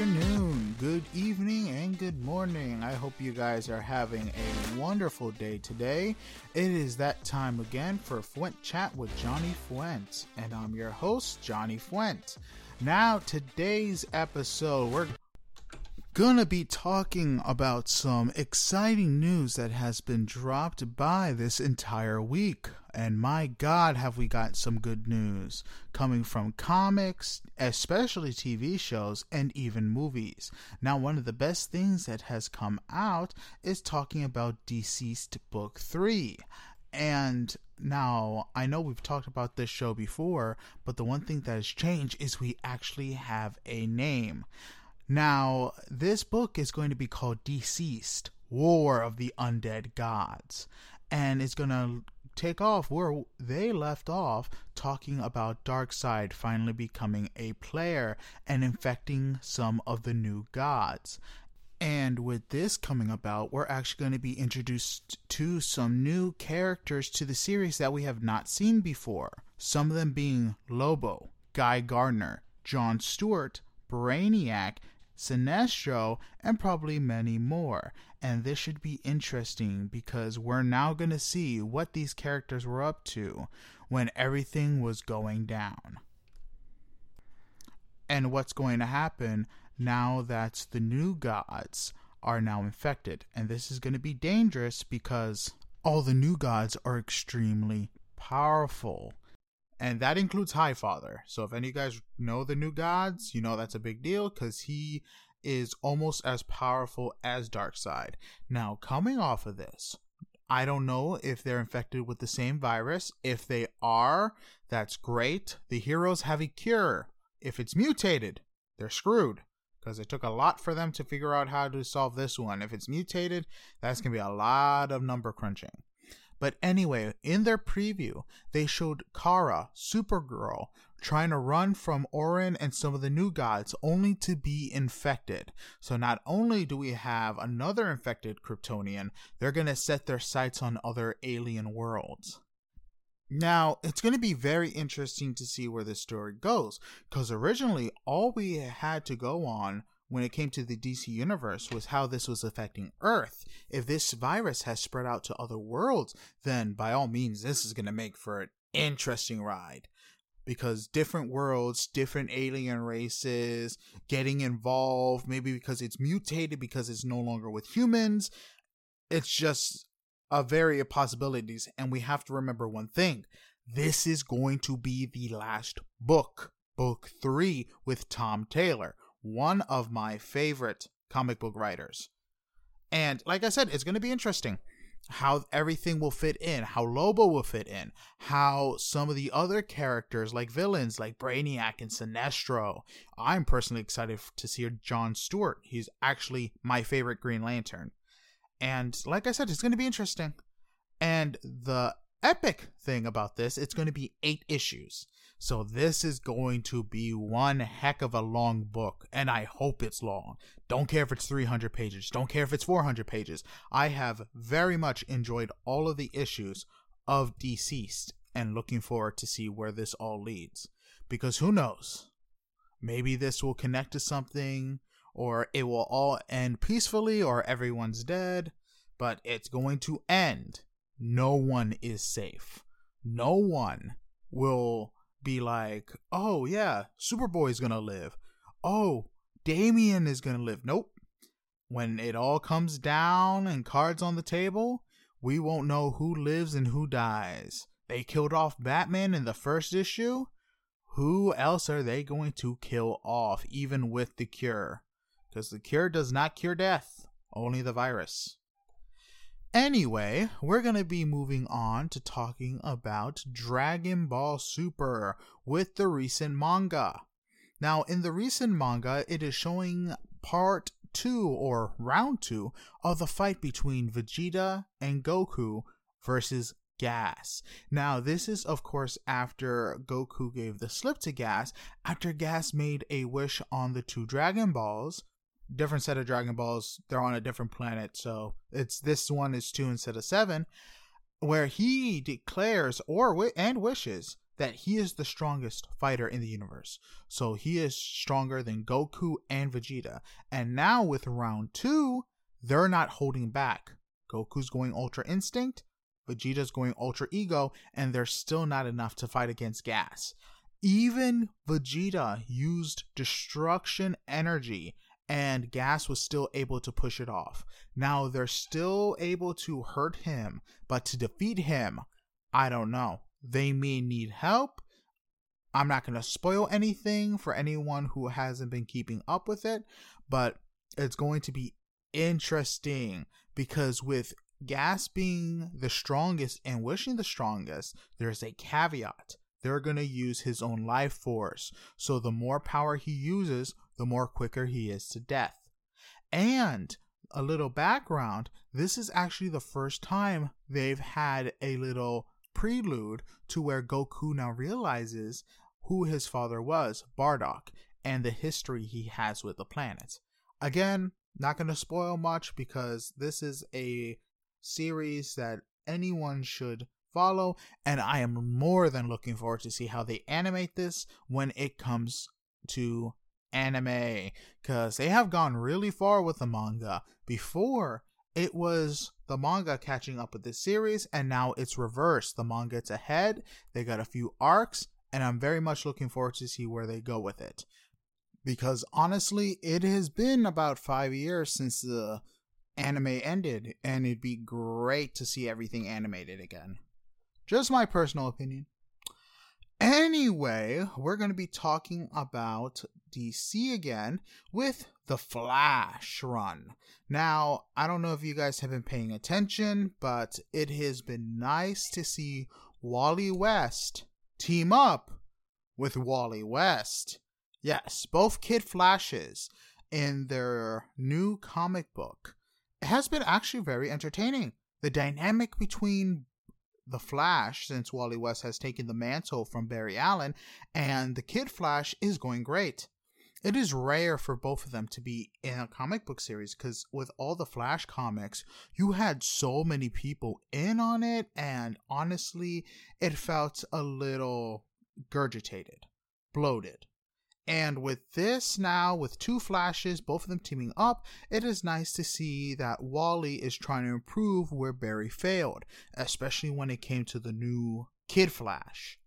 Good afternoon, good evening, and good morning. I hope you guys are having a wonderful day today. It is that time again for Fuent Chat with Johnny Fuent, and I'm your host, Johnny Fuent. Now, today's episode, we're gonna be talking about some exciting news that has been dropped by this entire week. And my god, have we got some good news coming from comics, especially TV shows, and even movies. Now, one of the best things that has come out is talking about Deceased Book 3. And now, I know we've talked about this show before, but the one thing that has changed is we actually have a name. Now, this book is going to be called Deceased War of the Undead Gods, and it's going to take off where they left off talking about Darkseid finally becoming a player and infecting some of the new gods. And with this coming about, we're actually going to be introduced to some new characters to the series that we have not seen before. Some of them being Lobo, Guy Gardner, John Stewart, Brainiac, Sinestro, and probably many more. And this should be interesting because we're now going to see what these characters were up to when everything was going down. And what's going to happen now that the new gods are now infected. And this is going to be dangerous because all the new gods are extremely powerful and that includes Highfather. So if any of you guys know the new gods, you know that's a big deal because he is almost as powerful as Darkseid. Now, coming off of this, I don't know if they're infected with the same virus. If they are, that's great. The heroes have a cure. If it's mutated, they're screwed because it took a lot for them to figure out how to solve this one. If it's mutated, that's going to be a lot of number crunching. But anyway, in their preview, they showed Kara, Supergirl, trying to run from Orin and some of the new gods only to be infected. So not only do we have another infected Kryptonian, they're going to set their sights on other alien worlds. Now, it's going to be very interesting to see where this story goes, because originally all we had to go on when it came to the DC universe was how this was affecting Earth. If this virus has spread out to other worlds, then by all means, this is going to make for an interesting ride. Because different worlds, different alien races getting involved, maybe because it's mutated, because it's no longer with humans. It's just a variety of possibilities. And we have to remember one thing this is going to be the last book, book three, with Tom Taylor one of my favorite comic book writers. And like I said, it's going to be interesting how everything will fit in, how Lobo will fit in, how some of the other characters, like villains like Brainiac and Sinestro. I'm personally excited to see John Stewart. He's actually my favorite Green Lantern. And like I said, it's going to be interesting. And the epic thing about this, it's going to be eight issues. So this is going to be one heck of a long book, and I hope it's long. Don't care if it's 300 pages, don't care if it's 400 pages. I have very much enjoyed all of the issues of Deceased and looking forward to see where this all leads. Because who knows? Maybe this will connect to something, or it will all end peacefully, or everyone's dead, but it's going to end. No one is safe. No one will be like, oh yeah, Superboy's gonna live. Oh, Damian is gonna live. Nope. When it all comes down and cards on the table, we won't know who lives and who dies. They killed off Batman in the first issue. Who else are they going to kill off, even with the cure? Because the cure does not cure death, only the virus. Anyway, we're going to be moving on to talking about Dragon Ball Super with the recent manga. Now, in the recent manga, it is showing part two or round two of the fight between Vegeta and Goku versus Gas. Now, this is, of course, after Goku gave the slip to Gas, after Gas made a wish on the two Dragon Balls different set of Dragon Balls. They're on a different planet, so it's this one is two instead of seven, where he declares or and wishes that he is the strongest fighter in the universe. So he is stronger than Goku and Vegeta. And now with round two, they're not holding back. Goku's going Ultra Instinct, Vegeta's going Ultra Ego, and they're still not enough to fight against Gas. Even Vegeta used destruction energy and Gas was still able to push it off. Now they're still able to hurt him, but to defeat him, I don't know. They may need help. I'm not going to spoil anything for anyone who hasn't been keeping up with it, but it's going to be interesting because with Gas being the strongest and wishing the strongest, there's a caveat. They're going to use his own life force. So the more power he uses, the more quicker he is to death. And a little background this is actually the first time they've had a little prelude to where Goku now realizes who his father was, Bardock, and the history he has with the planet. Again, not going to spoil much because this is a series that anyone should follow and I am more than looking forward to see how they animate this when it comes to anime cuz they have gone really far with the manga. Before it was the manga catching up with the series and now it's reversed. The manga gets ahead. They got a few arcs and I'm very much looking forward to see where they go with it. Because honestly, it has been about 5 years since the anime ended, and it'd be great to see everything animated again. Just my personal opinion. Anyway, we're going to be talking about DC again with the Flash run. Now, I don't know if you guys have been paying attention, but it has been nice to see Wally West team up with Wally West. Yes, both Kid Flashes in their new comic book it has been actually very entertaining. The dynamic between the Flash, since Wally West has taken the mantle from Barry Allen, and the Kid Flash is going great. It is rare for both of them to be in a comic book series because with all the Flash comics, you had so many people in on it, and honestly, it felt a little gurgitated, bloated. And with this now, with two flashes, both of them teaming up, it is nice to see that Wally is trying to improve where Barry failed, especially when it came to the new Kid Flash.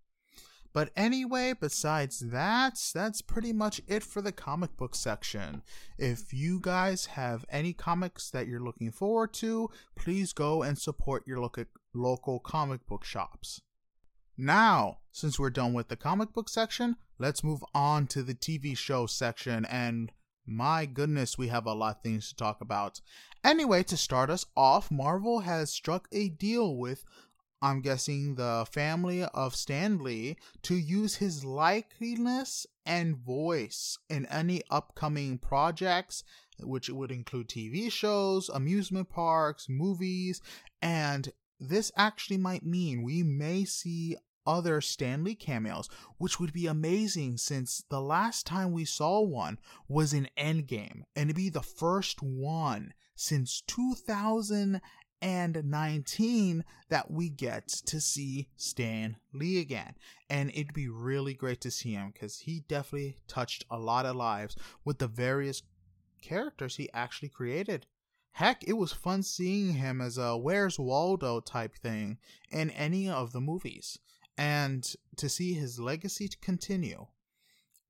But anyway, besides that, that's pretty much it for the comic book section. If you guys have any comics that you're looking forward to, please go and support your local local comic book shops. Now, since we're done with the comic book section, let's move on to the TV show section. And my goodness, we have a lot of things to talk about. Anyway, to start us off, Marvel has struck a deal with, I'm guessing, the family of Stan Lee to use his likeness and voice in any upcoming projects, which would include TV shows, amusement parks, movies, and this actually might mean we may see other Stan Lee cameos, which would be amazing since the last time we saw one was in Endgame, and it'd be the first one since 2019 that we get to see Stan Lee again. And it'd be really great to see him because he definitely touched a lot of lives with the various characters he actually created. Heck, it was fun seeing him as a Where's Waldo type thing in any of the movies. And to see his legacy continue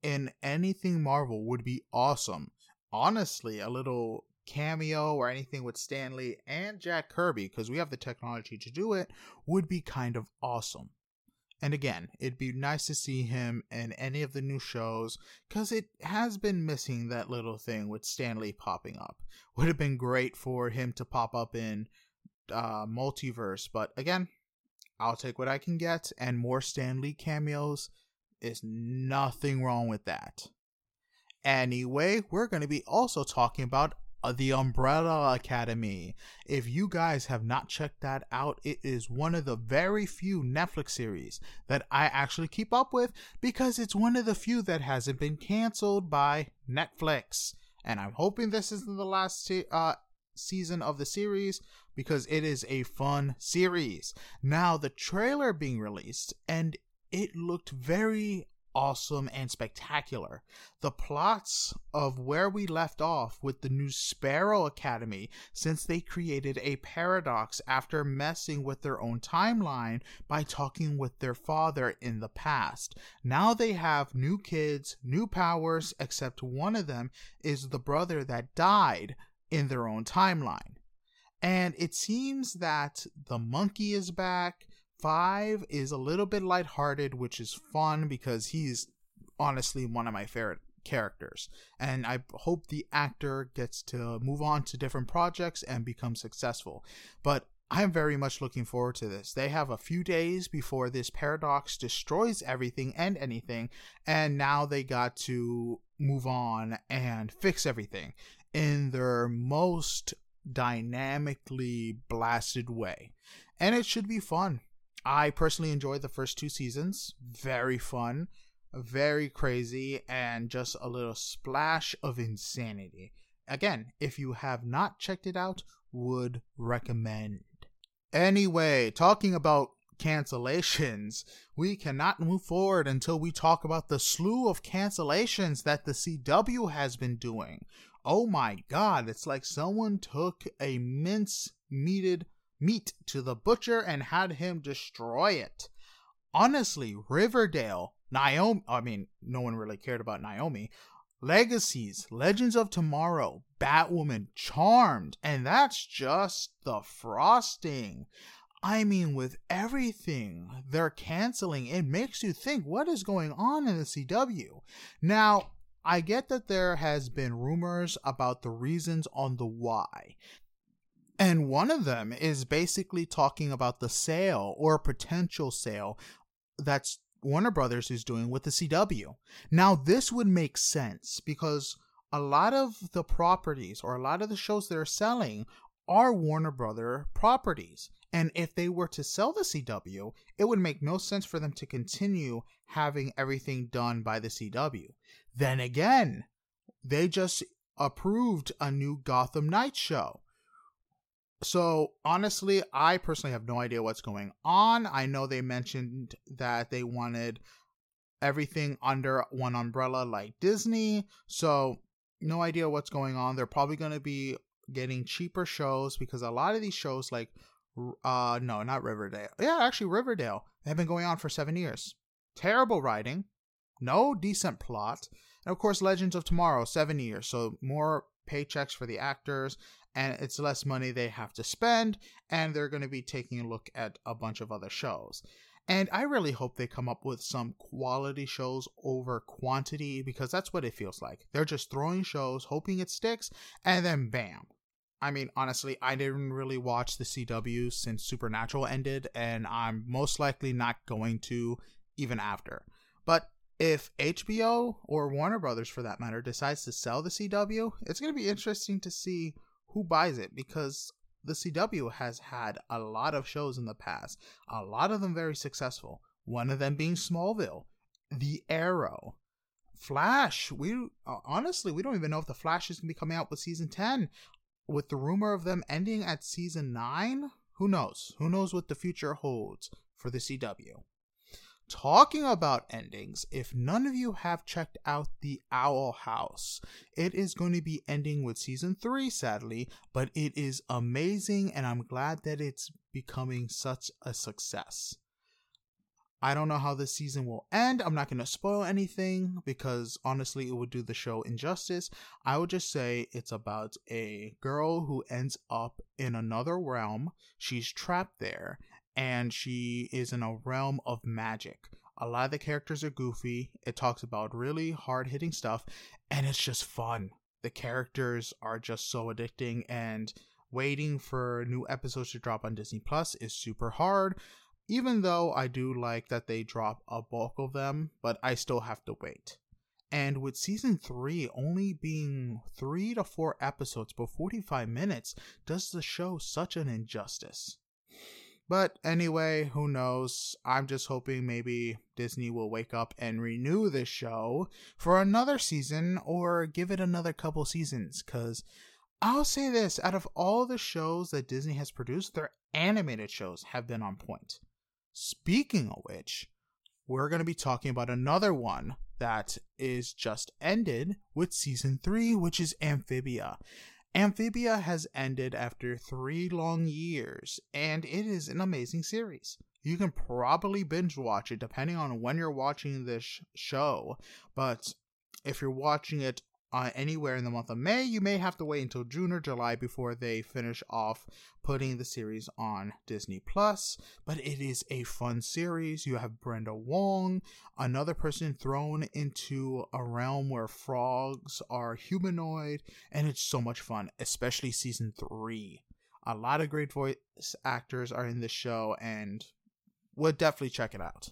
in anything Marvel would be awesome. Honestly, a little cameo or anything with Stan Lee and Jack Kirby, because we have the technology to do it, would be kind of awesome. And again, it'd be nice to see him in any of the new shows because it has been missing that little thing with Stan Lee popping up. Would have been great for him to pop up in uh, multiverse, but again, I'll take what I can get, and more Stan Lee cameos is nothing wrong with that. Anyway, we're going to be also talking about uh, the Umbrella Academy. If you guys have not checked that out, it is one of the very few Netflix series that I actually keep up with because it's one of the few that hasn't been canceled by Netflix. And I'm hoping this isn't the last uh, season of the series because it is a fun series. Now, the trailer being released, and it looked very awesome and spectacular. The plots of where we left off with the new Sparrow Academy, since they created a paradox after messing with their own timeline by talking with their father in the past. Now they have new kids, new powers, except one of them is the brother that died in their own timeline. And it seems that the monkey is back Five is a little bit lighthearted, which is fun because he's honestly one of my favorite characters. And I hope the actor gets to move on to different projects and become successful. But I'm very much looking forward to this. They have a few days before this paradox destroys everything and anything, and now they got to move on and fix everything in their most dynamically blasted way. And it should be fun. I personally enjoyed the first two seasons. Very fun, very crazy, and just a little splash of insanity. Again, if you have not checked it out, would recommend. Anyway, talking about cancellations, we cannot move forward until we talk about the slew of cancellations that the CW has been doing. Oh my god, it's like someone took a mince meated meat to the butcher and had him destroy it. Honestly, Riverdale, Naomi, I mean, no one really cared about Naomi. Legacies, Legends of Tomorrow, Batwoman, Charmed, and that's just the frosting. I mean, with everything they're canceling, it makes you think what is going on in the CW. Now, I get that there has been rumors about the reasons on the why. And one of them is basically talking about the sale or potential sale that's Warner Brothers is doing with the CW. Now, this would make sense because a lot of the properties or a lot of the shows they're selling are Warner Brother properties. And if they were to sell the CW, it would make no sense for them to continue having everything done by the CW. Then again, they just approved a new Gotham Knights show. So honestly, I personally have no idea what's going on. I know they mentioned that they wanted everything under one umbrella like Disney. So no idea what's going on. They're probably going to be getting cheaper shows because a lot of these shows like uh no, not Riverdale. Yeah, actually Riverdale. They've been going on for 7 years. Terrible writing, no decent plot. And of course Legends of Tomorrow, 7 years. So more paychecks for the actors and it's less money they have to spend and they're going to be taking a look at a bunch of other shows. And i really hope they come up with some quality shows over quantity because that's what it feels like. They're just throwing shows hoping it sticks and then bam. I mean, honestly, I didn't really watch the CW since Supernatural ended, and I'm most likely not going to even after. But if HBO or Warner Brothers, for that matter, decides to sell the CW, it's going to be interesting to see who buys it because the CW has had a lot of shows in the past, a lot of them very successful. One of them being Smallville, The Arrow, Flash. We uh, honestly we don't even know if the Flash is going to be coming out with season 10 with the rumor of them ending at season 9. Who knows? Who knows what the future holds for the CW? Talking about endings, if none of you have checked out The Owl House, it is going to be ending with season 3, sadly, but it is amazing and I'm glad that it's becoming such a success. I don't know how this season will end. I'm not going to spoil anything because honestly, it would do the show injustice. I would just say it's about a girl who ends up in another realm. She's trapped there and she is in a realm of magic. A lot of the characters are goofy. It talks about really hard hitting stuff, and it's just fun. The characters are just so addicting, and waiting for new episodes to drop on Disney Plus is super hard. Even though I do like that they drop a bulk of them, but I still have to wait. And with season 3 only being 3 to 4 episodes but 45 minutes, does the show such an injustice. But anyway, who knows? I'm just hoping maybe Disney will wake up and renew this show for another season or give it another couple seasons. Because I'll say this out of all the shows that Disney has produced, their animated shows have been on point. Speaking of which, we're going to be talking about another one that is just ended with season three, which is Amphibia. Amphibia has ended after three long years, and it is an amazing series. You can probably binge watch it depending on when you're watching this show, but if you're watching it uh, anywhere in the month of May, you may have to wait until June or July before they finish off putting the series on Disney Plus. But it is a fun series. You have Brenda Song, another person thrown into a realm where frogs are humanoid, and it's so much fun, especially season three. A lot of great voice actors are in this show, and would definitely check it out.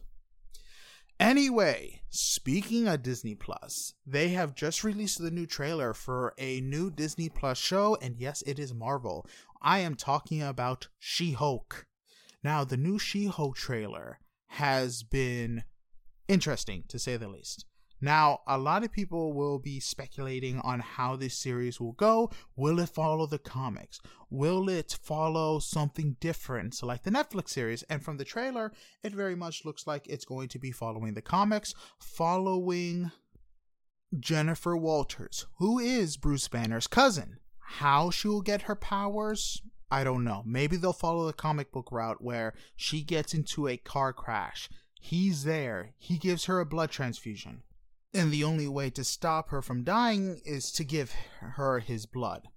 Anyway, speaking of Disney Plus, they have just released the new trailer for a new Disney Plus show, and yes, it is Marvel. I am talking about She Hulk. Now, the new She Hulk trailer has been interesting to say the least. Now, a lot of people will be speculating on how this series will go. Will it follow the comics? Will it follow something different, like the Netflix series? And from the trailer, it very much looks like it's going to be following the comics, following Jennifer Walters, who is Bruce Banner's cousin. How she will get her powers, I don't know. Maybe they'll follow the comic book route where she gets into a car crash. He's there. He gives her a blood transfusion and the only way to stop her from dying is to give her his blood.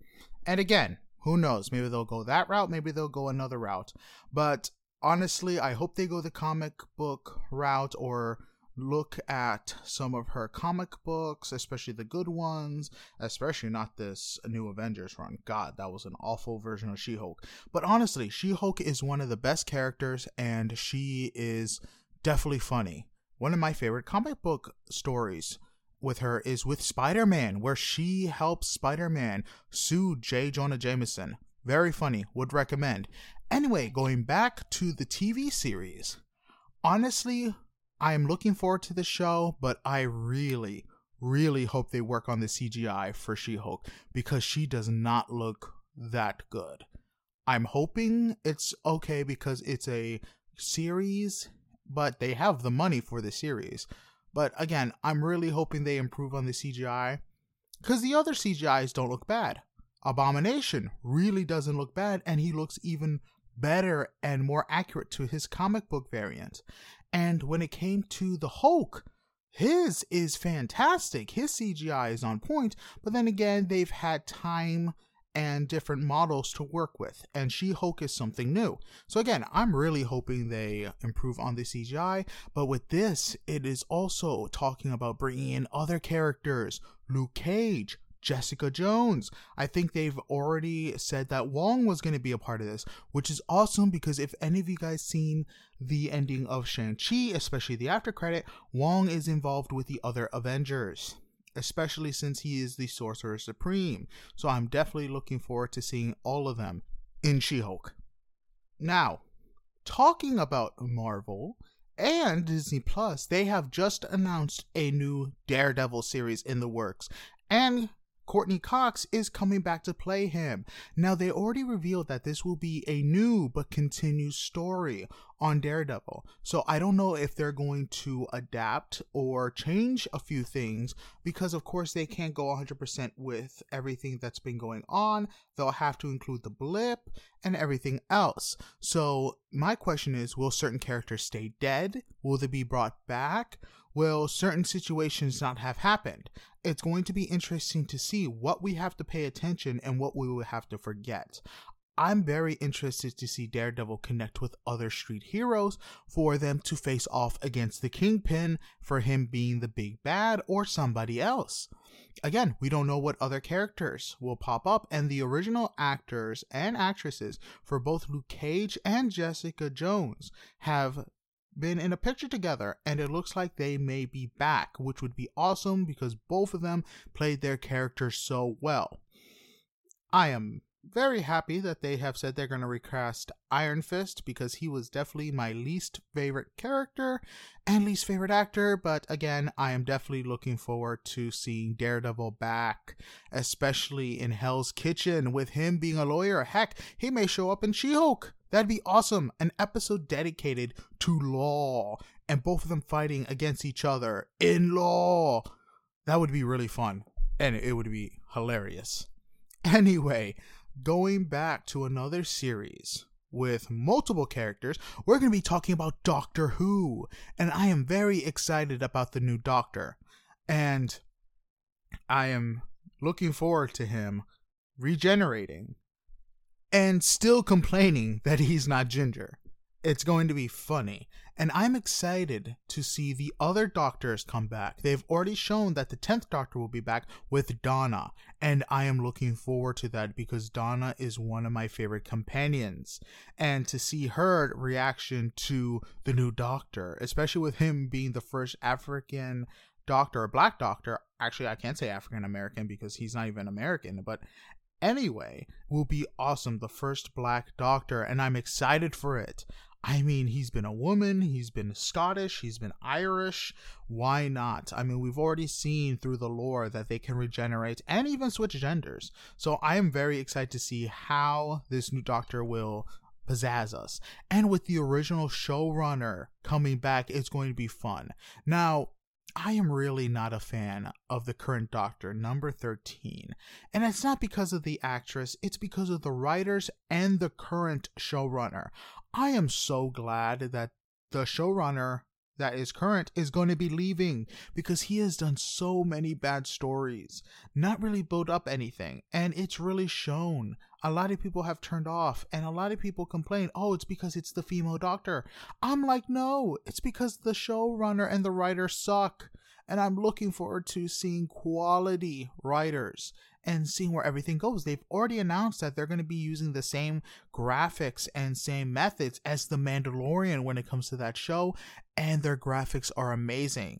And again, who knows? Maybe they'll go that route, maybe they'll go another route. But honestly, I hope they go the comic book route or look at some of her comic books, especially the good ones, especially not this new Avengers run. God, that was an awful version of She Hulk. But honestly, She Hulk is one of the best characters and she is definitely funny. One of my favorite comic book stories with her is with Spider Man, where she helps Spider Man sue J. Jonah Jameson. Very funny, would recommend. Anyway, going back to the TV series, honestly, I am looking forward to the show, but I really, really hope they work on the CGI for She Hulk because she does not look that good. I'm hoping it's okay because it's a series but they have the money for the series. But again, I'm really hoping they improve on the CGI because the other CGIs don't look bad. Abomination really doesn't look bad, and he looks even better and more accurate to his comic book variant. And when it came to the Hulk, his is fantastic. His CGI is on point, but then again, they've had time and different models to work with, and She Hulk is something new. So, again, I'm really hoping they improve on the CGI, but with this, it is also talking about bringing in other characters Luke Cage, Jessica Jones. I think they've already said that Wong was going to be a part of this, which is awesome because if any of you guys seen the ending of Shang-Chi, especially the after credit, Wong is involved with the other Avengers especially since he is the Sorcerer Supreme. So I'm definitely looking forward to seeing all of them in She Hulk. Now, talking about Marvel and Disney Plus, they have just announced a new Daredevil series in the works. And Courteney Cox is coming back to play him. Now, they already revealed that this will be a new but continued story on Daredevil. So, I don't know if they're going to adapt or change a few things because, of course, they can't go 100% with everything that's been going on. They'll have to include the blip and everything else. So, my question is will certain characters stay dead? Will they be brought back? Will certain situations not have happened? It's going to be interesting to see what we have to pay attention and what we will have to forget. I'm very interested to see Daredevil connect with other street heroes for them to face off against the Kingpin for him being the big bad or somebody else. Again, we don't know what other characters will pop up, and the original actors and actresses for both Luke Cage and Jessica Jones have been in a picture together, and it looks like they may be back, which would be awesome because both of them played their characters so well. I am very happy that they have said they're going to recast Iron Fist because he was definitely my least favorite character and least favorite actor. But again, I am definitely looking forward to seeing Daredevil back, especially in Hell's Kitchen with him being a lawyer. Heck, he may show up in She Hulk. That'd be awesome. An episode dedicated to law and both of them fighting against each other in law. That would be really fun and it would be hilarious. Anyway, going back to another series with multiple characters, we're going to be talking about Doctor Who. And I am very excited about the new Doctor. And I am looking forward to him regenerating and still complaining that he's not ginger. It's going to be funny. And I'm excited to see the other doctors come back. They've already shown that the 10th doctor will be back with Donna. And I am looking forward to that because Donna is one of my favorite companions. And to see her reaction to the new doctor, especially with him being the first African doctor, a black doctor. Actually, I can't say African American because he's not even American, but anyway, will be awesome. The first black doctor, and I'm excited for it. I mean, he's been a woman, he's been Scottish, he's been Irish. Why not? I mean, we've already seen through the lore that they can regenerate and even switch genders. So I am very excited to see how this new Doctor will pizzazz us. And with the original showrunner coming back, it's going to be fun. Now, I am really not a fan of the current Doctor, number 13. And it's not because of the actress, it's because of the writers and the current showrunner. I am so glad that the showrunner that is current is going to be leaving because he has done so many bad stories, not really built up anything, and it's really shown. A lot of people have turned off, and a lot of people complain, oh, it's because it's the female doctor. I'm like, no, it's because the showrunner and the writer suck. And I'm looking forward to seeing quality writers and seeing where everything goes. They've already announced that they're going to be using the same graphics and same methods as The Mandalorian when it comes to that show, and their graphics are amazing.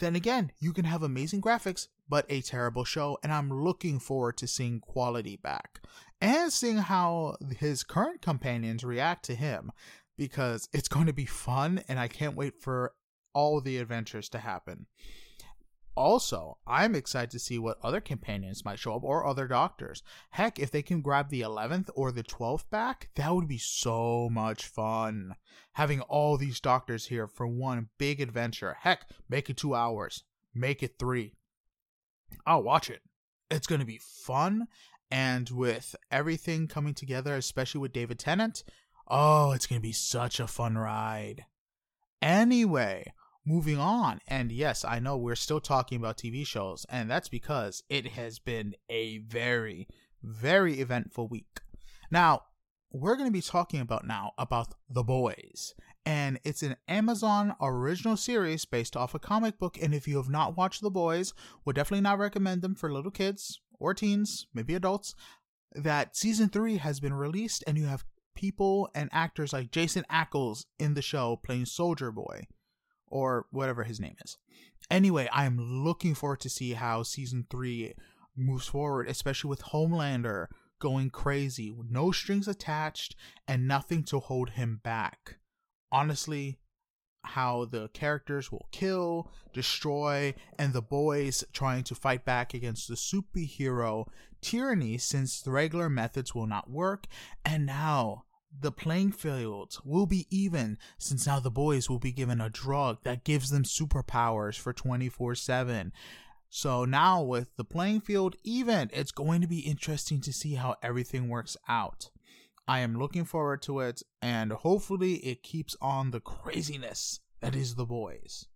Then again, you can have amazing graphics, but a terrible show, and I'm looking forward to seeing quality back and seeing how his current companions react to him because it's going to be fun, and I can't wait for all the adventures to happen. Also, I'm excited to see what other companions might show up or other doctors. Heck, if they can grab the 11th or the 12th back, that would be so much fun. Having all these doctors here for one big adventure. Heck, make it two hours, make it three. I'll watch it. It's going to be fun. And with everything coming together, especially with David Tennant, oh, it's going to be such a fun ride. Anyway, moving on. And yes, I know we're still talking about TV shows, and that's because it has been a very, very eventful week. Now, we're going to be talking about now about The Boys. And it's an Amazon original series based off a comic book. And if you have not watched The Boys, would definitely not recommend them for little kids or teens, maybe adults. That season three has been released, and you have people and actors like Jensen Ackles in the show playing Soldier Boy or whatever his name is. Anyway, I am looking forward to see how season three moves forward, especially with Homelander going crazy, no strings attached and nothing to hold him back. Honestly, how the characters will kill, destroy, and the boys trying to fight back against the superhero tyranny since the regular methods will not work, and now the playing fields will be even since now the boys will be given a drug that gives them superpowers for 24 7. So now with the playing field even, it's going to be interesting to see how everything works out. I am looking forward to it and hopefully it keeps on the craziness that is the boys.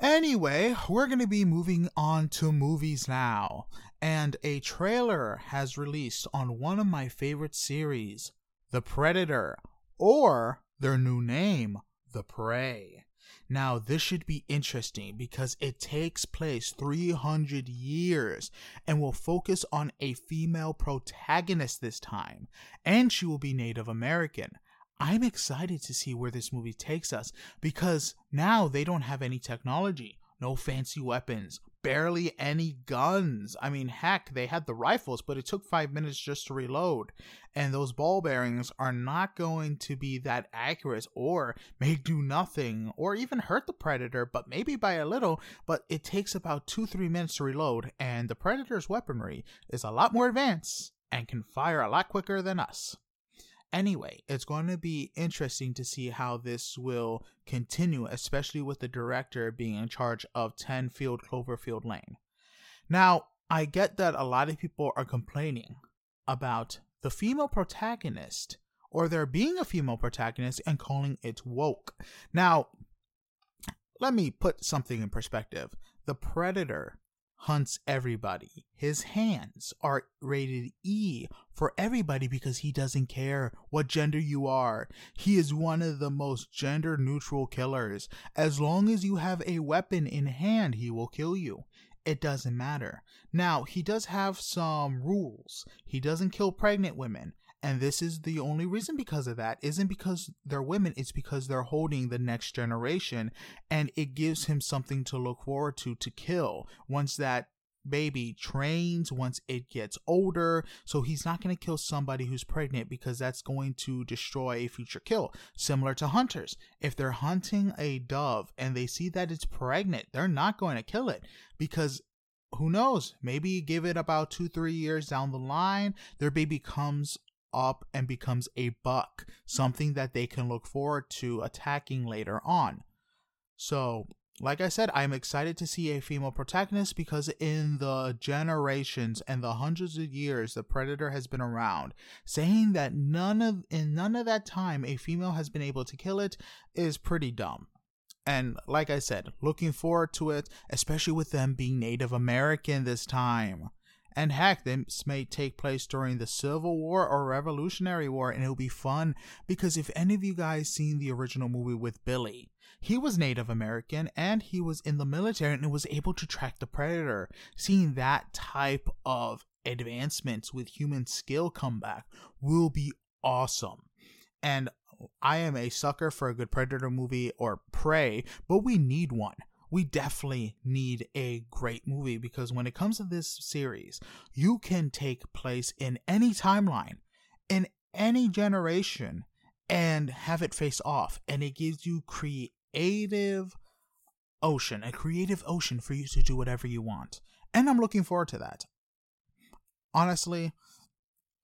Anyway, we're going to be moving on to movies now. And a trailer has released on one of my favorite series, the Predator, or their new name, The Prey. Now, this should be interesting because it takes place 300 years and will focus on a female protagonist this time, and she will be Native American. I'm excited to see where this movie takes us because now they don't have any technology, no fancy weapons, barely any guns. I mean, heck, they had the rifles, but it took five minutes just to reload. And those ball bearings are not going to be that accurate or may do nothing or even hurt the predator, but maybe by a little. But it takes about two, three minutes to reload, and the predator's weaponry is a lot more advanced and can fire a lot quicker than us. Anyway, it's going to be interesting to see how this will continue, especially with the director being in charge of 10 Field Cloverfield Lane. Now, I get that a lot of people are complaining about the female protagonist or there being a female protagonist and calling it woke. Now, let me put something in perspective. The Predator hunts everybody. His hands are rated E for everybody because he doesn't care what gender you are. He is one of the most gender neutral killers. As long as you have a weapon in hand, he will kill you. It doesn't matter. Now, he does have some rules. He doesn't kill pregnant women. And this is the only reason because of that isn't because they're women, it's because they're holding the next generation and it gives him something to look forward to to kill once that baby trains once it gets older. So he's not going to kill somebody who's pregnant because that's going to destroy a future kill. Similar to hunters. If they're hunting a dove and they see that it's pregnant, they're not going to kill it because who knows? Maybe give it about two, three years down the line, their baby comes up and becomes a buck, something that they can look forward to attacking later on. So, like I said, I'm excited to see a female protagonist because in the generations and the hundreds of years the Predator has been around, saying that none of in none of that time a female has been able to kill it is pretty dumb. And like I said, looking forward to it, especially with them being Native American this time. And heck, this may take place during the Civil War or Revolutionary War, and it'll be fun because if any of you guys seen the original movie with Billy, he was Native American and he was in the military and was able to track the predator. Seeing that type of advancements with human skill come back will be awesome. And I am a sucker for a good predator movie or prey, but we need one we definitely need a great movie because when it comes to this series, you can take place in any timeline, in any generation, and have it face off. And it gives you creative ocean, a creative ocean for you to do whatever you want. And I'm looking forward to that. Honestly,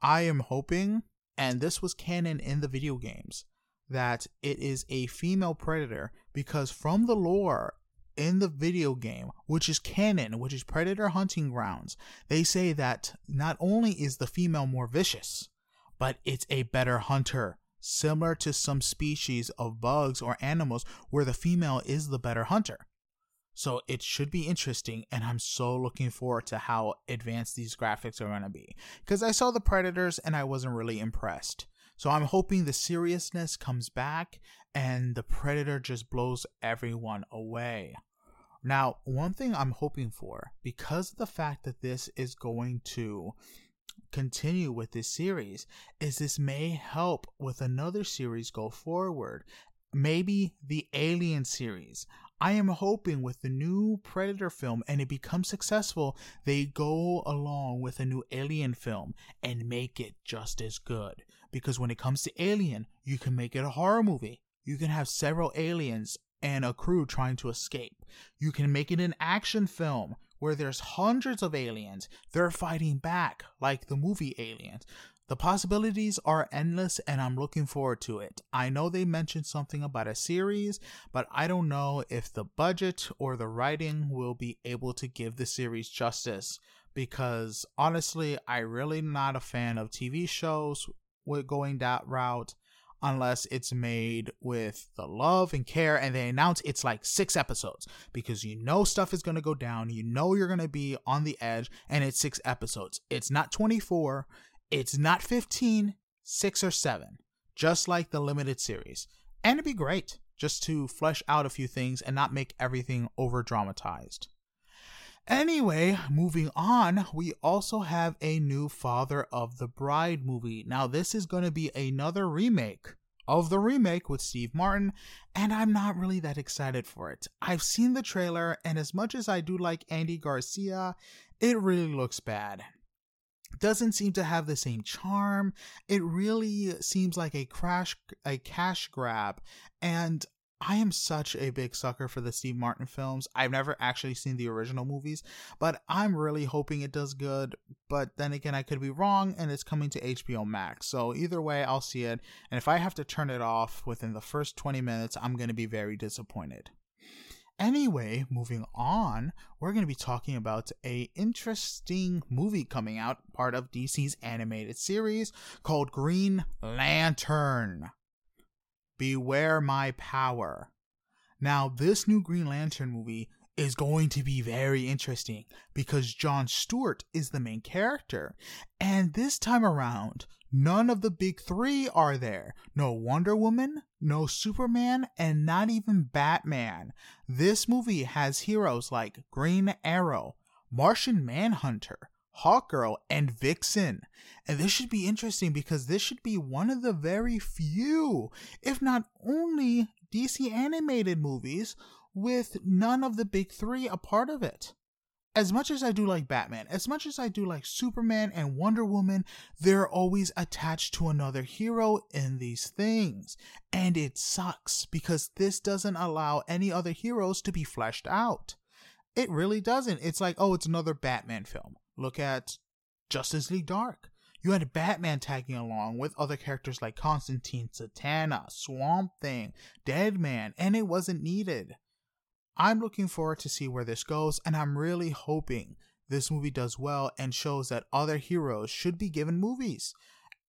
I am hoping, and this was canon in the video games, that it is a female predator because from the lore in the video game, which is canon, which is Predator Hunting Grounds, they say that not only is the female more vicious, but it's a better hunter, similar to some species of bugs or animals where the female is the better hunter. So it should be interesting, and I'm so looking forward to how advanced these graphics are going to be. Because I saw the Predators and I wasn't really impressed. So I'm hoping the seriousness comes back and the predator just blows everyone away. Now, one thing I'm hoping for, because of the fact that this is going to continue with this series, is this may help with another series go forward. Maybe the Alien series. I am hoping with the new Predator film and it becomes successful, they go along with a new Alien film and make it just as good. Because when it comes to Alien, you can make it a horror movie you can have several aliens and a crew trying to escape. You can make it an action film where there's hundreds of aliens. They're fighting back like the movie Aliens. The possibilities are endless and I'm looking forward to it. I know they mentioned something about a series, but I don't know if the budget or the writing will be able to give the series justice because honestly, I really not a fan of TV shows with going that route unless it's made with the love and care and they announce it's like six episodes. Because you know stuff is going to go down you know you're going to be on the edge and it's six episodes. It's not 24 it's not 15 six or seven. Just like the limited series. And it'd be great just to flesh out a few things and not make everything over dramatized Anyway, moving on, we also have a new Father of the Bride movie. Now, this is going to be another remake of the remake with Steve Martin, and I'm not really that excited for it. I've seen the trailer, and as much as I do like Andy Garcia, it really looks bad. Doesn't seem to have the same charm. It really seems like a crash a cash grab, and I am such a big sucker for the Steve Martin films. I've never actually seen the original movies, but I'm really hoping it does good. But then again, I could be wrong, and it's coming to HBO Max. So either way, I'll see it. And if I have to turn it off within the first 20 minutes, I'm going to be very disappointed. Anyway, moving on, we're going to be talking about a interesting movie coming out, part of DC's animated series called Green Lantern. Beware My Power. Now, this new Green Lantern movie is going to be very interesting because John Stewart is the main character. And this time around, none of the big three are there. No Wonder Woman, no Superman, and not even Batman. This movie has heroes like Green Arrow, Martian Manhunter, Hawkgirl, and Vixen. And this should be interesting because this should be one of the very few, if not only, DC animated movies with none of the big three a part of it. As much as I do like Batman, as much as I do like Superman and Wonder Woman, they're always attached to another hero in these things. And it sucks because this doesn't allow any other heroes to be fleshed out. It really doesn't. It's like, oh, it's another Batman film. Look at Justice League Dark. You had Batman tagging along with other characters like Constantine, Zatanna, Swamp Thing, Deadman, and it wasn't needed. I'm looking forward to see where this goes, and I'm really hoping this movie does well and shows that other heroes should be given movies.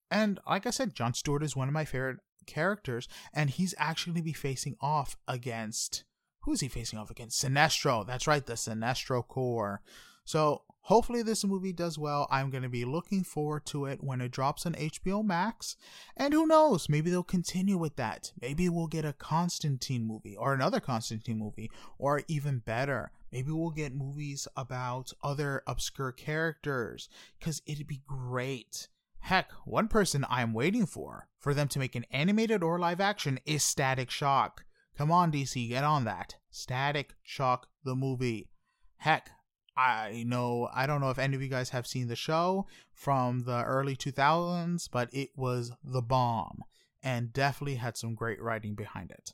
And like I said, John Stewart is one of my favorite characters, and he's actually going to be facing off against who's he facing off against? Sinestro. That's right, the Sinestro Corps. So hopefully this movie does well. I'm going to be looking forward to it when it drops on HBO Max. And who knows, maybe they'll continue with that. Maybe we'll get a Constantine movie or another Constantine movie or even better. Maybe we'll get movies about other obscure characters cuz it'd be great. Heck, one person I'm waiting for for them to make an animated or live action is Static Shock. Come on DC, get on that. Static Shock the movie. Heck, I know I don't know if any of you guys have seen the show from the early 2000s, but it was the bomb and definitely had some great writing behind it.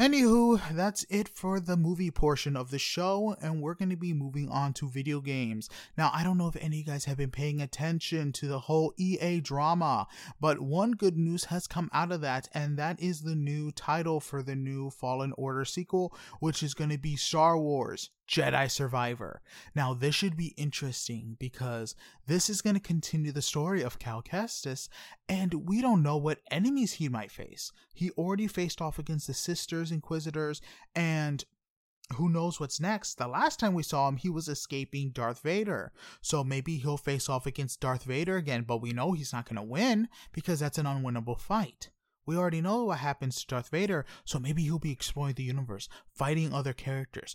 Anywho, that's it for the movie portion of the show, and we're going to be moving on to video games. Now, I don't know if any of you guys have been paying attention to the whole EA drama, but one good news has come out of that, and that is the new title for the new Fallen Order sequel, which is going to be Star Wars Jedi Survivor. Now, this should be interesting because this is going to continue the story of Cal Kestis, and we don't know what enemies he might face. He already faced off against the Sisters Inquisitors, and who knows what's next? The last time we saw him, he was escaping Darth Vader. So maybe he'll face off against Darth Vader again, but we know he's not going to win because that's an unwinnable fight. We already know what happens to Darth Vader, so maybe he'll be exploring the universe, fighting other characters,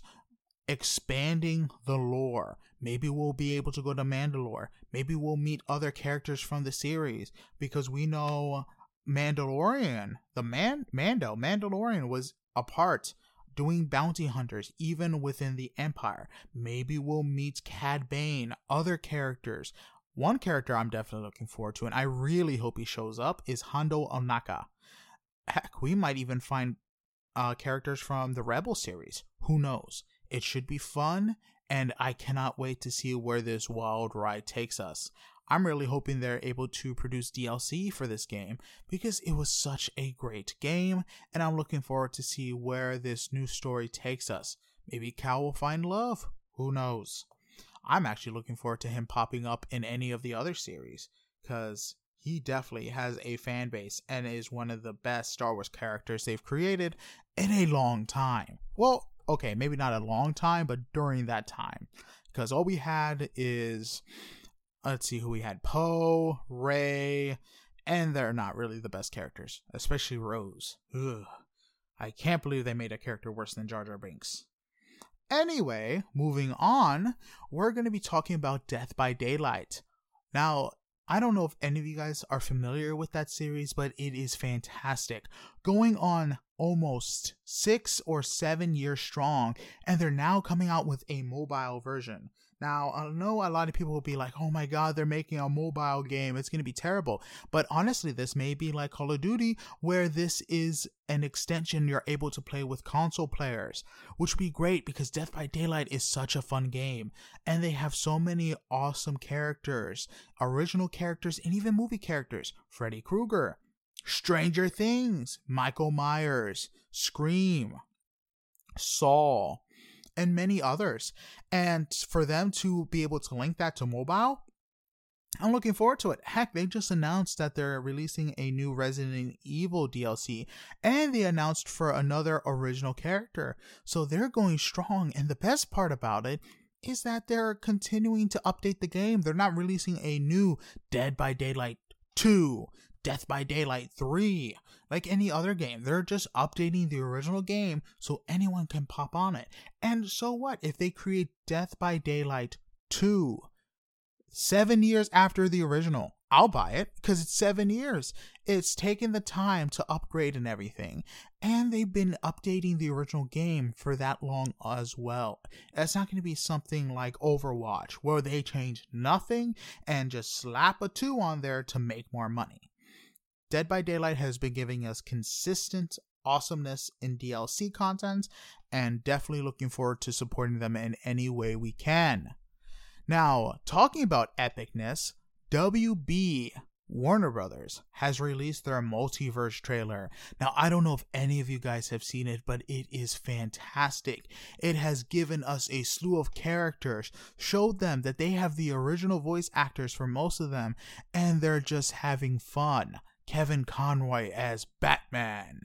expanding the lore. Maybe we'll be able to go to Mandalore. Maybe we'll meet other characters from the series because we know Mandalorian, the man Mando, Mandalorian was a part doing bounty hunters even within the Empire. Maybe we'll meet Cad Bane, other characters. One character I'm definitely looking forward to, and I really hope he shows up, is Hondo Ohnaka. Heck, we might even find uh, characters from the Rebel series. Who knows? It should be fun, and I cannot wait to see where this wild ride takes us. I'm really hoping they're able to produce DLC for this game because it was such a great game, and I'm looking forward to see where this new story takes us. Maybe Cal will find love. Who knows? I'm actually looking forward to him popping up in any of the other series because he definitely has a fan base and is one of the best Star Wars characters they've created in a long time. Well, okay, maybe not a long time, but during that time. Because all we had is, let's see who we had Poe, Rey, and they're not really the best characters, especially Rose. Ugh. I can't believe they made a character worse than Jar Jar Binks. Anyway, moving on, we're going to be talking about Death by Daylight. Now, I don't know if any of you guys are familiar with that series, but it is fantastic. Going on almost six or seven years strong, and they're now coming out with a mobile version. Now, I know a lot of people will be like, oh my god, they're making a mobile game. It's going to be terrible. But honestly, this may be like Call of Duty, where this is an extension you're able to play with console players, which would be great because Death by Daylight is such a fun game. And they have so many awesome characters, original characters, and even movie characters. Freddy Krueger, Stranger Things, Michael Myers, Scream, Saw, and many others. And for them to be able to link that to mobile, I'm looking forward to it. Heck, they just announced that they're releasing a new Resident Evil DLC and they announced for another original character. So they're going strong. And the best part about it is that they're continuing to update the game. They're not releasing a new Dead by Daylight 2, Death by Daylight 3, like any other game. They're just updating the original game so anyone can pop on it. And so what? If they create Death by Daylight 2, seven years after the original, I'll buy it because it's seven years. It's taken the time to upgrade and everything. And they've been updating the original game for that long as well. It's not going to be something like Overwatch where they change nothing and just slap a 2 on there to make more money. Dead by Daylight has been giving us consistent awesomeness in DLC content and definitely looking forward to supporting them in any way we can. Now, talking about epicness, WB Warner Brothers has released their multiverse trailer. Now, I don't know if any of you guys have seen it, but it is fantastic. It has given us a slew of characters, showed them that they have the original voice actors for most of them, and they're just having fun. Kevin Conroy as Batman.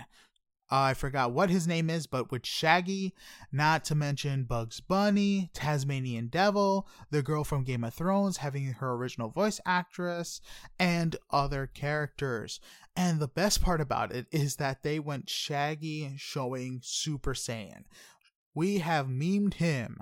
Uh, I forgot what his name is, but with Shaggy, not to mention Bugs Bunny, Tasmanian Devil, the girl from Game of Thrones having her original voice actress, and other characters. And the best part about it is that they went Shaggy showing Super Saiyan. We have memed him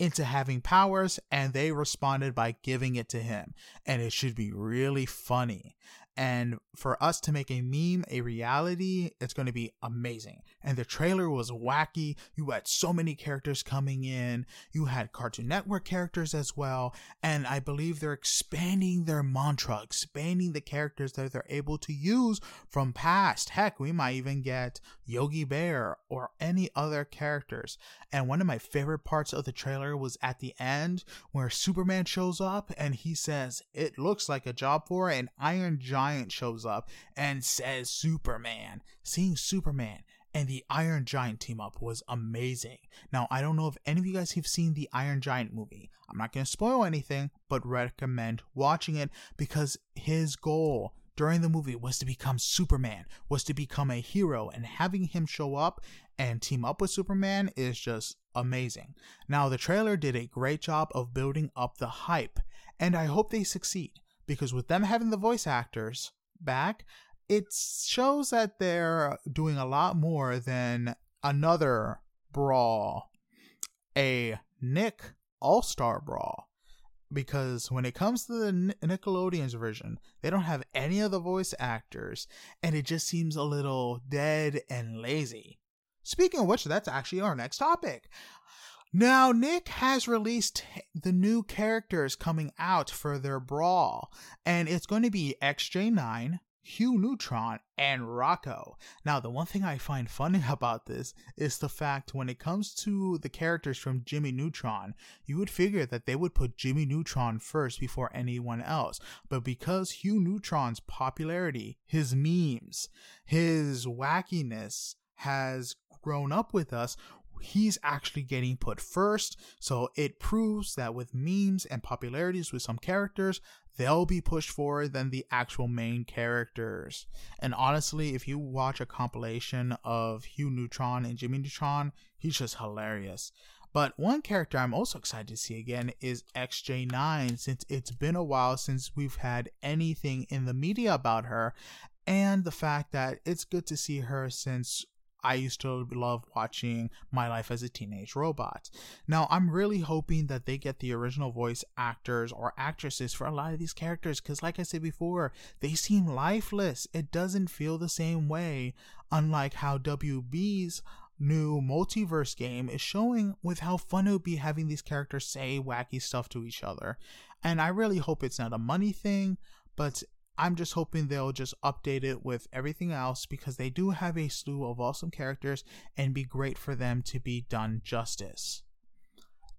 into having powers, and they responded by giving it to him. And it should be really funny. And for us to make a meme a reality, it's going to be amazing. And the trailer was wacky. You had so many characters coming in. You had Cartoon Network characters as well. And I believe they're expanding their mantra, expanding the characters that they're able to use from past. Heck, we might even get Yogi Bear or any other characters. And one of my favorite parts of the trailer was at the end where Superman shows up and he says, It looks like a job for an Iron Giant shows up and says Superman. Seeing Superman and the Iron Giant team up was amazing. Now, I don't know if any of you guys have seen the Iron Giant movie. I'm not going to spoil anything, but recommend watching it because his goal during the movie was to become Superman, was to become a hero, and having him show up and team up with Superman is just amazing. Now, the trailer did a great job of building up the hype, and I hope they succeed because with them having the voice actors back, it shows that they're doing a lot more than another brawl, a Nick All Star brawl because when it comes to the Nickelodeon's version, they don't have any of the voice actors, and it just seems a little dead and lazy. Speaking of which, that's actually our next topic. Now, Nick has released the new characters coming out for their brawl, and it's going to be XJ9, Hugh Neutron, and Rocko. Now, the one thing I find funny about this is the fact when it comes to the characters from Jimmy Neutron, you would figure that they would put Jimmy Neutron first before anyone else. But because Hugh Neutron's popularity, his memes, his wackiness has grown up with us, he's actually getting put first. So it proves that with memes and popularities with some characters, they'll be pushed forward than the actual main characters. And honestly, if you watch a compilation of Hugh Neutron and Jimmy Neutron, he's just hilarious. But one character I'm also excited to see again is XJ9 since it's been a while since we've had anything in the media about her and the fact that it's good to see her since I used to love watching My Life as a Teenage Robot. Now, I'm really hoping that they get the original voice actors or actresses for a lot of these characters because, like I said before, they seem lifeless. It doesn't feel the same way, unlike how WB's new multiverse game is showing with how fun it would be having these characters say wacky stuff to each other. And I really hope it's not a money thing, but I'm just hoping they'll just update it with everything else because they do have a slew of awesome characters and be great for them to be done justice.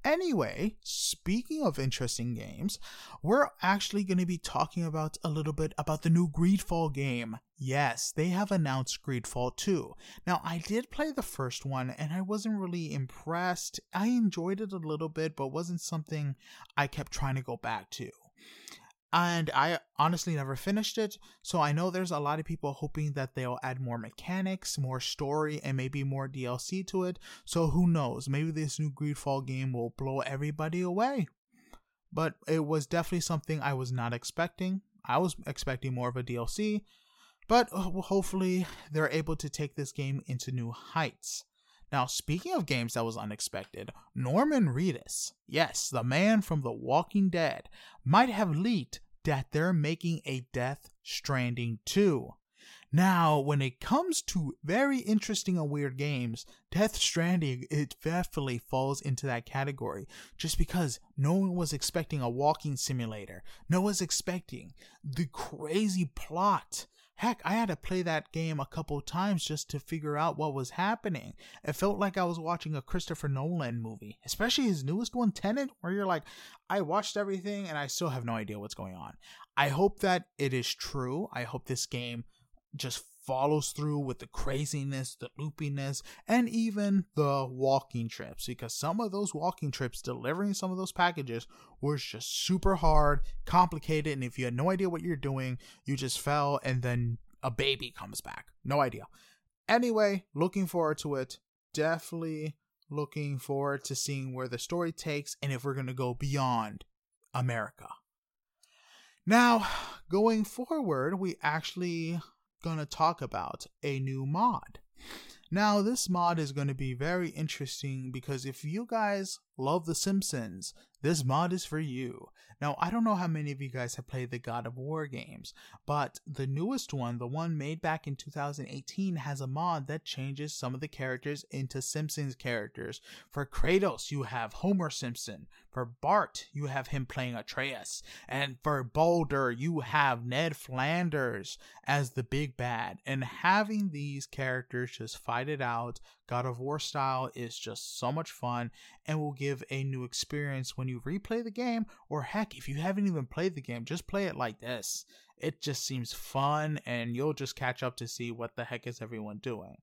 Anyway, speaking of interesting games, we're actually going to be talking about a little bit about the new Greedfall game. Yes, they have announced Greedfall 2. Now, I did play the first one and I wasn't really impressed. I enjoyed it a little bit, but wasn't something I kept trying to go back to and I honestly never finished it. So I know there's a lot of people hoping that they'll add more mechanics, more story, and maybe more DLC to it. So who knows? Maybe this new Greedfall game will blow everybody away. But it was definitely something I was not expecting. I was expecting more of a DLC, but uh, hopefully they're able to take this game into new heights. Now, speaking of games that was unexpected, Norman Reedus, yes, the man from The Walking Dead, might have leaked that they're making a Death Stranding 2. Now, when it comes to very interesting and weird games, Death Stranding it definitely falls into that category. Just because no one was expecting a walking simulator, no one was expecting the crazy plot Heck, I had to play that game a couple times just to figure out what was happening. It felt like I was watching a Christopher Nolan movie, especially his newest one, Tenet, where you're like, I watched everything and I still have no idea what's going on. I hope that it is true. I hope this game just follows through with the craziness, the loopiness, and even the walking trips. Because some of those walking trips, delivering some of those packages, was just super hard, complicated, and if you had no idea what you're doing, you just fell and then a baby comes back. No idea. Anyway, looking forward to it. Definitely looking forward to seeing where the story takes and if we're going to go beyond America. Now, going forward, we actually going to talk about a new mod. Now, this mod is going to be very interesting because if you guys love The Simpsons, this mod is for you. Now, I don't know how many of you guys have played the God of War games, but the newest one, the one made back in 2018, has a mod that changes some of the characters into Simpsons characters. For Kratos, you have Homer Simpson. For Bart, you have him playing Atreus. And for Baldur, you have Ned Flanders as the big bad. And having these characters just fight it out, God of War style, is just so much fun and will give a new experience when you replay the game, or heck, if you haven't even played the game, just play it like this. It just seems fun, and you'll just catch up to see what the heck is everyone doing.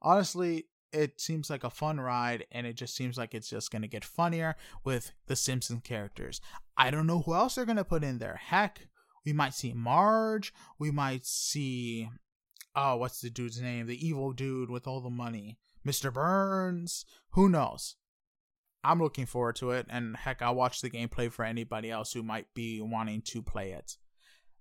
Honestly, it seems like a fun ride, and it just seems like it's just going to get funnier with the Simpsons characters. I don't know who else they're going to put in there. Heck, we might see Marge, we might see. Oh, what's the dude's name? The evil dude with all the money. Mr. Burns. Who knows? I'm looking forward to it, and heck, I'll watch the gameplay for anybody else who might be wanting to play it.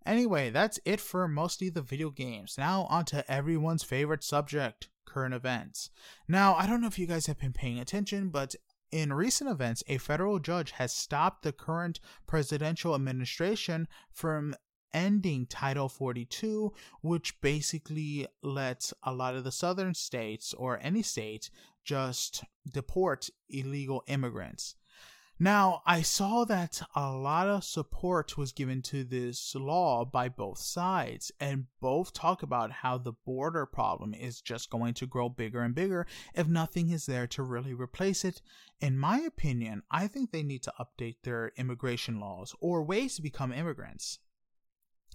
Anyway, that's it for mostly the video games. Now, on to everyone's favorite subject current events. Now, I don't know if you guys have been paying attention, but in recent events, a federal judge has stopped the current presidential administration from ending Title 42, which basically lets a lot of the southern states or any state just deport illegal immigrants. Now, I saw that a lot of support was given to this law by both sides, and both talk about how the border problem is just going to grow bigger and bigger if nothing is there to really replace it. In my opinion, I think they need to update their immigration laws or ways to become immigrants.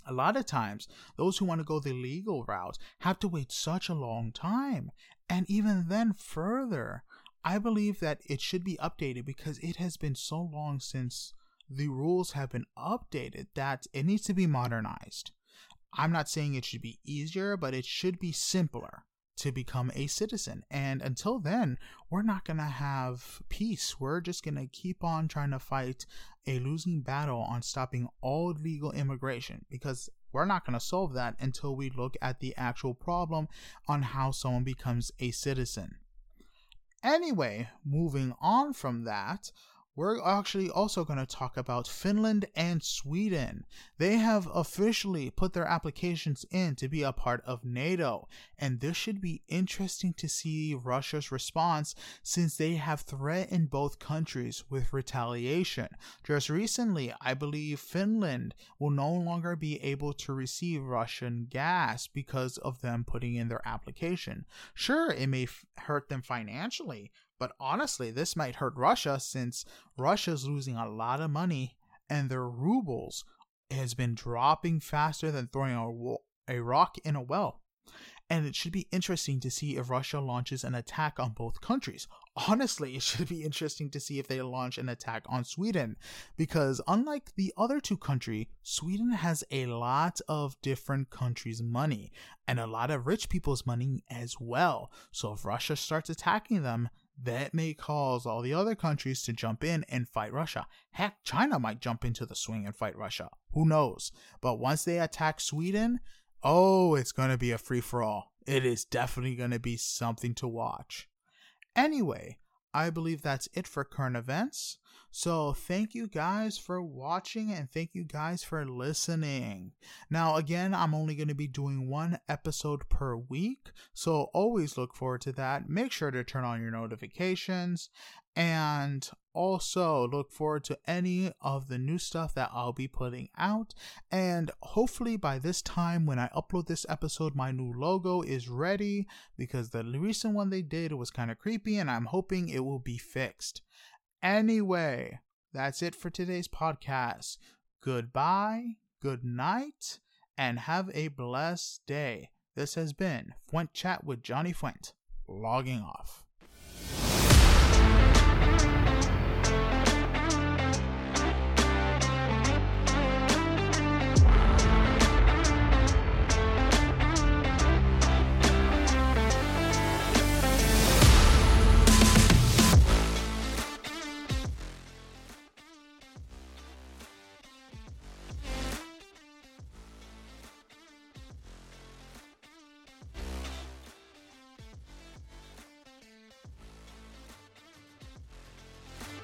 A lot of times, those who want to go the legal route have to wait such a long time. And even then, further, I believe that it should be updated because it has been so long since the rules have been updated that it needs to be modernized. I'm not saying it should be easier, but it should be simpler to become a citizen. And until then, we're not going to have peace. We're just going to keep on trying to fight a losing battle on stopping all legal immigration because we're not going to solve that until we look at the actual problem on how someone becomes a citizen. Anyway, moving on from that, we're actually also going to talk about Finland and Sweden. They have officially put their applications in to be a part of NATO, and this should be interesting to see Russia's response since they have threatened both countries with retaliation. Just recently, I believe Finland will no longer be able to receive Russian gas because of them putting in their application. Sure, it may f- hurt them financially, but honestly, this might hurt Russia since Russia's losing a lot of money and their rubles has been dropping faster than throwing a, a rock in a well. And it should be interesting to see if Russia launches an attack on both countries. Honestly, it should be interesting to see if they launch an attack on Sweden because unlike the other two countries, Sweden has a lot of different countries' money and a lot of rich people's money as well. So if Russia starts attacking them, that may cause all the other countries to jump in and fight Russia. Heck, China might jump into the swing and fight Russia. Who knows? But once they attack Sweden, oh, it's going to be a free for all. It is definitely going to be something to watch. Anyway, I believe that's it for current events. So, thank you guys for watching and thank you guys for listening. Now, again, I'm only going to be doing one episode per week, so always look forward to that. Make sure to turn on your notifications and also look forward to any of the new stuff that I'll be putting out. And hopefully, by this time, when I upload this episode, my new logo is ready because the recent one they did was kind of creepy, and I'm hoping it will be fixed. Anyway, that's it for today's podcast. Goodbye, good night, and have a blessed day. This has been Fuent Chat with Johnny Fuent, logging off.